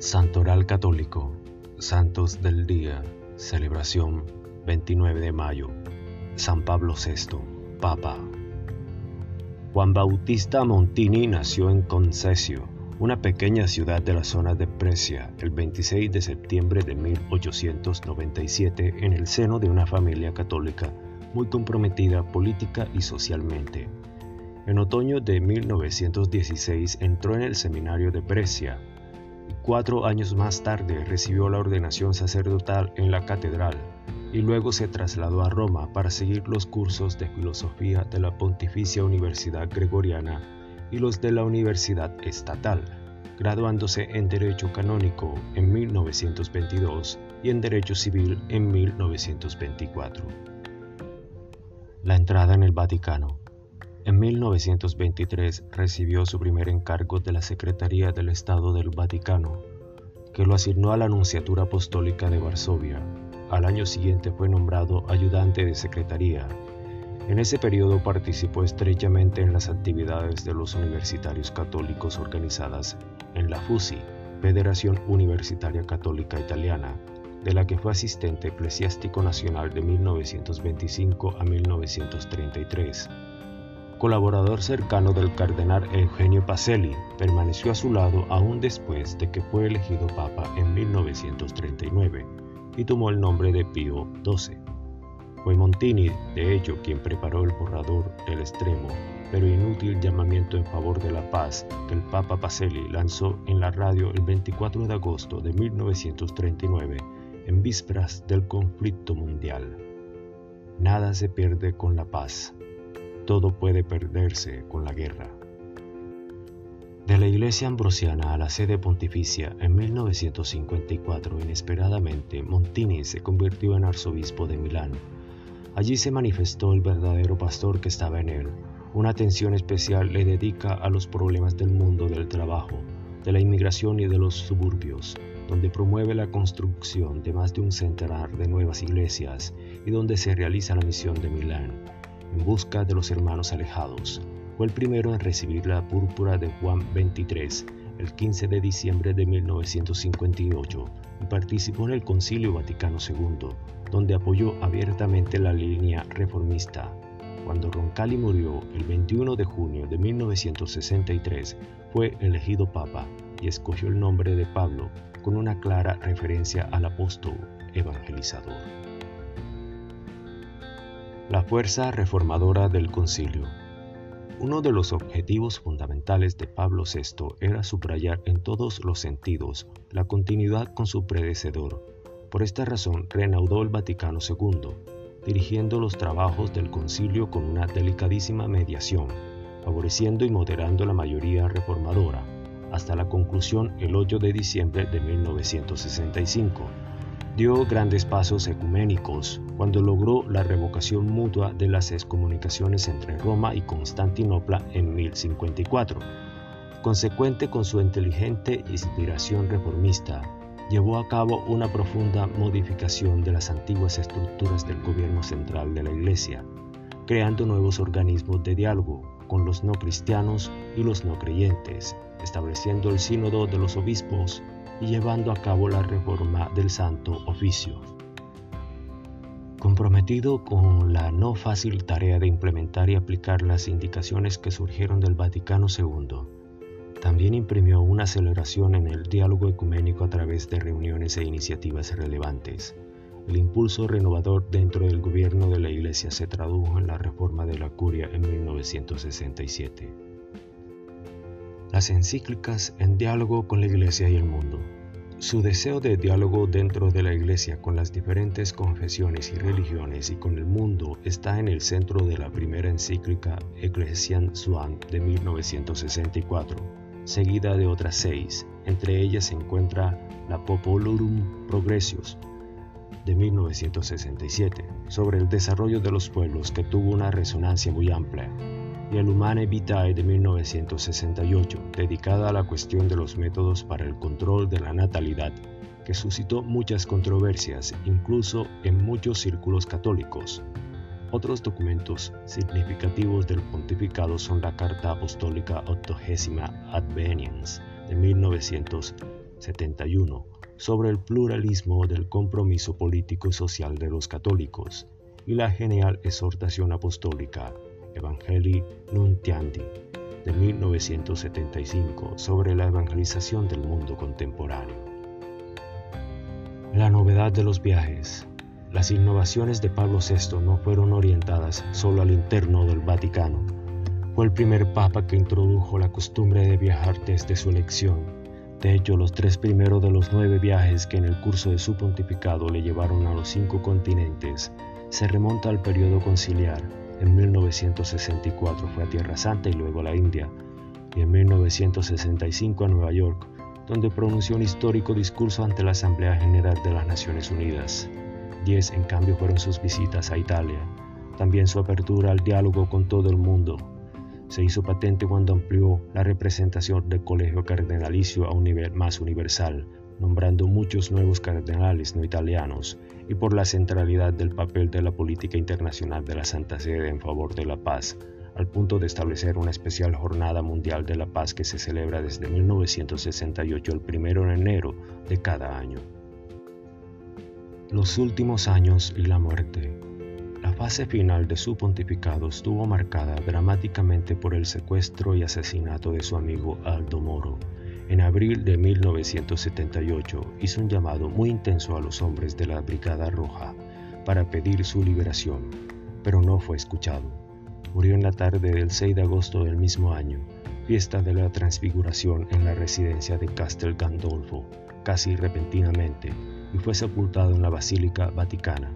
Santoral Católico, Santos del Día, celebración 29 de mayo, San Pablo VI, Papa. Juan Bautista Montini nació en Concesio, una pequeña ciudad de la zona de Precia, el 26 de septiembre de 1897 en el seno de una familia católica muy comprometida política y socialmente. En otoño de 1916 entró en el seminario de Precia y cuatro años más tarde recibió la ordenación sacerdotal en la catedral y luego se trasladó a Roma para seguir los cursos de filosofía de la Pontificia Universidad Gregoriana y los de la Universidad Estatal, graduándose en Derecho Canónico en 1922 y en Derecho Civil en 1924. La entrada en el Vaticano. En 1923 recibió su primer encargo de la Secretaría del Estado del Vaticano, que lo asignó a la Anunciatura Apostólica de Varsovia. Al año siguiente fue nombrado ayudante de secretaría. En ese periodo participó estrechamente en las actividades de los universitarios católicos organizadas en la FUSI, Federación Universitaria Católica Italiana, de la que fue asistente eclesiástico nacional de 1925 a 1933. Colaborador cercano del cardenal Eugenio Pacelli, permaneció a su lado aún después de que fue elegido papa en 1939 y tomó el nombre de Pío XII. Fue Montini, de hecho, quien preparó el borrador del extremo pero inútil llamamiento en favor de la paz que el Papa Pacelli lanzó en la radio el 24 de agosto de 1939 en vísperas del conflicto mundial. Nada se pierde con la paz, todo puede perderse con la guerra. De la iglesia ambrosiana a la sede pontificia, en 1954, inesperadamente, Montini se convirtió en arzobispo de Milán. Allí se manifestó el verdadero pastor que estaba en él. Una atención especial le dedica a los problemas del mundo del trabajo, de la inmigración y de los suburbios, donde promueve la construcción de más de un centenar de nuevas iglesias y donde se realiza la misión de Milán, en busca de los hermanos alejados. Fue el primero en recibir la púrpura de Juan XXIII el 15 de diciembre de 1958 y participó en el Concilio Vaticano II, donde apoyó abiertamente la línea reformista. Cuando Roncalli murió el 21 de junio de 1963, fue elegido papa y escogió el nombre de Pablo con una clara referencia al apóstol evangelizador. La fuerza reformadora del concilio. Uno de los objetivos fundamentales de Pablo VI era subrayar en todos los sentidos la continuidad con su predecedor. Por esta razón reanudó el Vaticano II, dirigiendo los trabajos del concilio con una delicadísima mediación, favoreciendo y moderando la mayoría reformadora hasta la conclusión el 8 de diciembre de 1965. Dio grandes pasos ecuménicos cuando logró la revocación mutua de las excomunicaciones entre Roma y Constantinopla en 1054. Consecuente con su inteligente inspiración reformista, llevó a cabo una profunda modificación de las antiguas estructuras del gobierno central de la Iglesia, creando nuevos organismos de diálogo con los no cristianos y los no creyentes, estableciendo el sínodo de los obispos y llevando a cabo la reforma del Santo Oficio. Comprometido con la no fácil tarea de implementar y aplicar las indicaciones que surgieron del Vaticano II, también imprimió una aceleración en el diálogo ecuménico a través de reuniones e iniciativas relevantes. El impulso renovador dentro del gobierno de la Iglesia se tradujo en la reforma de la curia en 1967 las encíclicas en diálogo con la Iglesia y el mundo. Su deseo de diálogo dentro de la Iglesia con las diferentes confesiones y religiones y con el mundo está en el centro de la primera encíclica Ecclesiam Suam de 1964, seguida de otras seis. Entre ellas se encuentra la Popolorum Progressius de 1967, sobre el desarrollo de los pueblos que tuvo una resonancia muy amplia y el Humane Vitae de 1968, dedicada a la cuestión de los métodos para el control de la natalidad, que suscitó muchas controversias, incluso en muchos círculos católicos. Otros documentos significativos del pontificado son la Carta Apostólica Octogésima Adveniens de 1900 71 sobre el pluralismo del compromiso político y social de los católicos y la genial exhortación apostólica Evangelii Nuntiandi de 1975 sobre la evangelización del mundo contemporáneo. La novedad de los viajes. Las innovaciones de Pablo VI no fueron orientadas solo al interno del Vaticano. Fue el primer papa que introdujo la costumbre de viajar desde su elección. De hecho, los tres primeros de los nueve viajes que en el curso de su pontificado le llevaron a los cinco continentes se remonta al periodo conciliar en 1964 fue a Tierra Santa y luego a la India, y en 1965 a Nueva York, donde pronunció un histórico discurso ante la Asamblea General de las Naciones Unidas. Diez, en cambio, fueron sus visitas a Italia, también su apertura al diálogo con todo el mundo. Se hizo patente cuando amplió la representación del colegio cardenalicio a un nivel más universal, nombrando muchos nuevos cardenales no italianos, y por la centralidad del papel de la política internacional de la Santa Sede en favor de la paz, al punto de establecer una especial Jornada Mundial de la Paz que se celebra desde 1968 el primero de enero de cada año. Los últimos años y la muerte. La fase final de su pontificado estuvo marcada dramáticamente por el secuestro y asesinato de su amigo Aldo Moro, en abril de 1978 hizo un llamado muy intenso a los hombres de la Brigada Roja para pedir su liberación, pero no fue escuchado. Murió en la tarde del 6 de agosto del mismo año, fiesta de la transfiguración en la residencia de Castel Gandolfo, casi repentinamente, y fue sepultado en la Basílica Vaticana.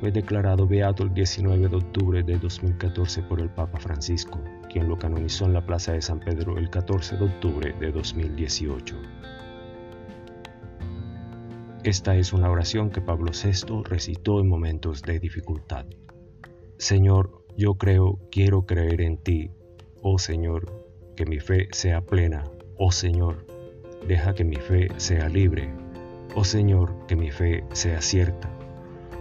Fue declarado beato el 19 de octubre de 2014 por el Papa Francisco, lo canonizó en la Plaza de San Pedro el 14 de octubre de 2018. Esta es una oración que Pablo VI recitó en momentos de dificultad. Señor, yo creo, quiero creer en ti. Oh Señor, que mi fe sea plena. Oh Señor, deja que mi fe sea libre. Oh Señor, que mi fe sea cierta.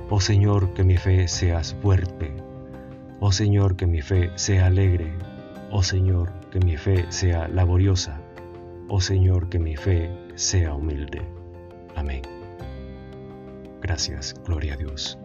Oh Señor, que mi fe sea fuerte. Oh Señor, que mi fe sea alegre. Oh Señor, que mi fe sea laboriosa. Oh Señor, que mi fe sea humilde. Amén. Gracias, gloria a Dios.